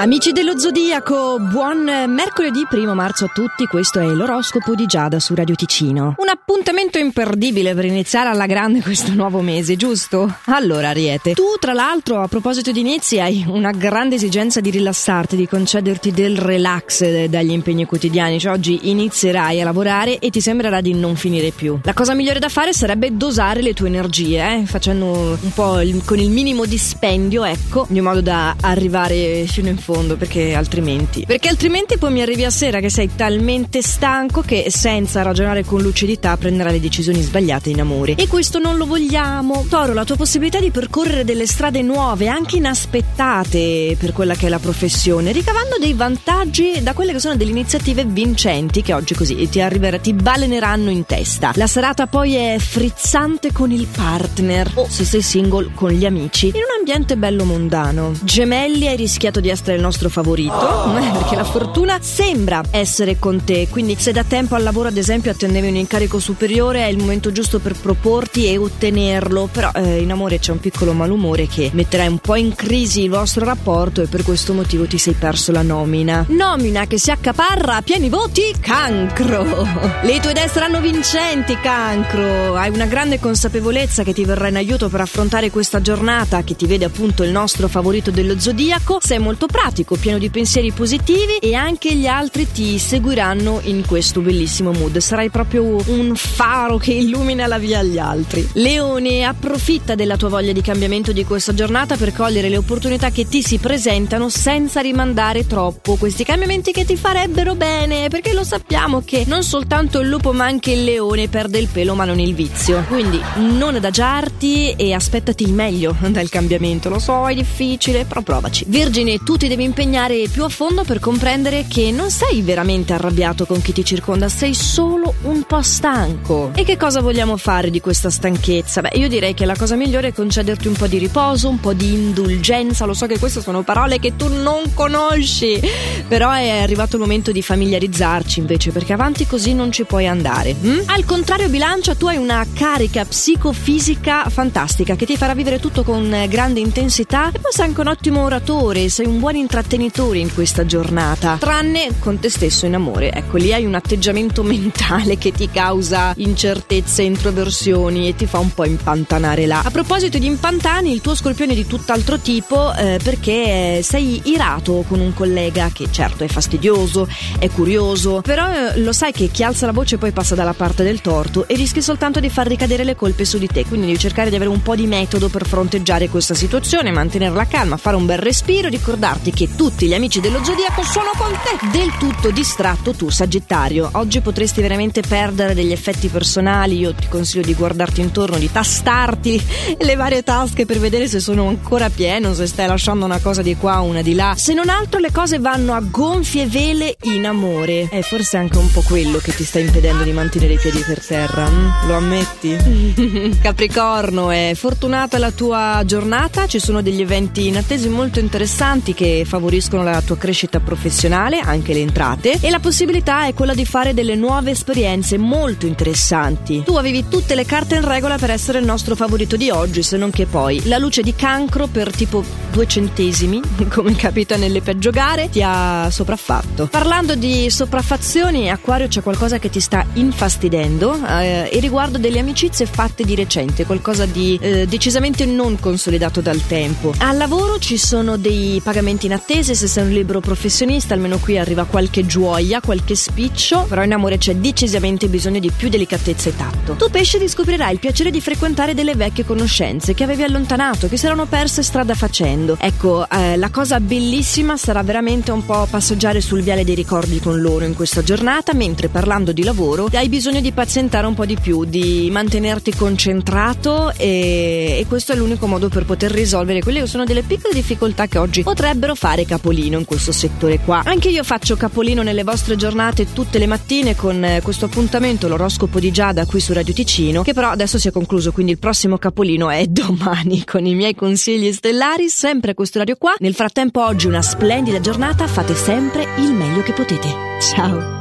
Amici dello Zodiaco, buon mercoledì 1 marzo a tutti, questo è l'oroscopo di Giada su Radio Ticino. Un appuntamento imperdibile per iniziare alla grande questo nuovo mese, giusto? Allora Ariete, tu tra l'altro a proposito di inizi hai una grande esigenza di rilassarti, di concederti del relax dagli impegni quotidiani, cioè oggi inizierai a lavorare e ti sembrerà di non finire più. La cosa migliore da fare sarebbe dosare le tue energie, eh? facendo un po' il, con il minimo dispendio, ecco, di modo da arrivare fino in fondo fondo perché altrimenti. Perché altrimenti poi mi arrivi a sera che sei talmente stanco che senza ragionare con lucidità prenderai le decisioni sbagliate in amore. E questo non lo vogliamo. Toro, la tua possibilità di percorrere delle strade nuove, anche inaspettate per quella che è la professione, ricavando dei vantaggi da quelle che sono delle iniziative vincenti che oggi così ti arriverà, ti baleneranno in testa. La serata poi è frizzante con il partner o se sei single con gli amici in un ambiente bello mondano. Gemelli hai rischiato di essere il nostro favorito, oh. perché la fortuna sembra essere con te. Quindi, se da tempo al lavoro, ad esempio, attendevi un incarico superiore, è il momento giusto per proporti e ottenerlo. Però eh, in amore c'è un piccolo malumore che metterà un po' in crisi il vostro rapporto e per questo motivo ti sei perso la nomina. Nomina che si accaparra a pieni voti cancro. Le tue idee saranno vincenti, cancro. Hai una grande consapevolezza che ti verrà in aiuto per affrontare questa giornata che ti vede appunto il nostro favorito dello zodiaco. Sei molto pratico pratico, pieno di pensieri positivi e anche gli altri ti seguiranno in questo bellissimo mood. Sarai proprio un faro che illumina la via agli altri. Leone, approfitta della tua voglia di cambiamento di questa giornata per cogliere le opportunità che ti si presentano senza rimandare troppo questi cambiamenti che ti farebbero bene, perché lo sappiamo che non soltanto il lupo ma anche il leone perde il pelo ma non il vizio. Quindi non adagiarti e aspettati il meglio dal cambiamento. Lo so, è difficile, però provaci. Vergine, tu ti devi devi impegnare più a fondo per comprendere che non sei veramente arrabbiato con chi ti circonda, sei solo un po' stanco. E che cosa vogliamo fare di questa stanchezza? Beh, io direi che la cosa migliore è concederti un po' di riposo, un po' di indulgenza. Lo so che queste sono parole che tu non conosci, però è arrivato il momento di familiarizzarci invece, perché avanti così non ci puoi andare. Hm? Al contrario, bilancia, tu hai una carica psicofisica fantastica che ti farà vivere tutto con grande intensità e poi sei anche un ottimo oratore, sei un buon intrattenitore in questa giornata, tranne con te stesso in amore. Ecco, lì hai un atteggiamento mentale che ti causa incertezze, introversioni e ti fa un po' impantanare là. A proposito di impantani, il tuo scorpione è di tutt'altro tipo eh, perché sei irato con un collega che certo è fastidioso, è curioso, però eh, lo sai che chi alza la voce poi passa dalla parte del torto e rischi soltanto di far ricadere le colpe su di te, quindi devi cercare di avere un po' di metodo per fronteggiare questa situazione, mantenere la calma, fare un bel respiro, ricordarti che che tutti gli amici dello zodiaco sono con te. Del tutto distratto tu, Sagittario. Oggi potresti veramente perdere degli effetti personali. Io ti consiglio di guardarti intorno, di tastarti le varie tasche per vedere se sono ancora piene, se stai lasciando una cosa di qua, una di là. Se non altro, le cose vanno a gonfie vele in amore. E forse anche un po' quello che ti sta impedendo di mantenere i piedi per terra. Hm? Lo ammetti? Capricorno, è fortunata la tua giornata. Ci sono degli eventi inattesi molto interessanti che favoriscono la tua crescita professionale, anche le entrate, e la possibilità è quella di fare delle nuove esperienze molto interessanti. Tu avevi tutte le carte in regola per essere il nostro favorito di oggi, se non che poi la luce di cancro per tipo due centesimi, come capita nelle peggio gare, ti ha sopraffatto. Parlando di sopraffazioni, Acquario c'è qualcosa che ti sta infastidendo eh, e riguardo delle amicizie fatte di recente, qualcosa di eh, decisamente non consolidato dal tempo. Al lavoro ci sono dei pagamenti in se sei un libero professionista almeno qui arriva qualche gioia, qualche spiccio, però in amore c'è decisamente bisogno di più delicatezza e tatto. Tu pesce riscoprirai il piacere di frequentare delle vecchie conoscenze che avevi allontanato, che si erano perse strada facendo. Ecco, eh, la cosa bellissima sarà veramente un po' passeggiare sul viale dei ricordi con loro in questa giornata, mentre parlando di lavoro hai bisogno di pazientare un po' di più, di mantenerti concentrato e, e questo è l'unico modo per poter risolvere quelle che sono delle piccole difficoltà che oggi potrebbero fare capolino in questo settore qua. Anche io faccio capolino nelle vostre giornate tutte le mattine con eh, questo appuntamento, l'oroscopo di Giada qui su Radio Ticino, che però adesso si è concluso, quindi il prossimo capolino è domani con i miei consigli stellari, sempre a questo orario qua. Nel frattempo oggi una splendida giornata, fate sempre il meglio che potete. Ciao!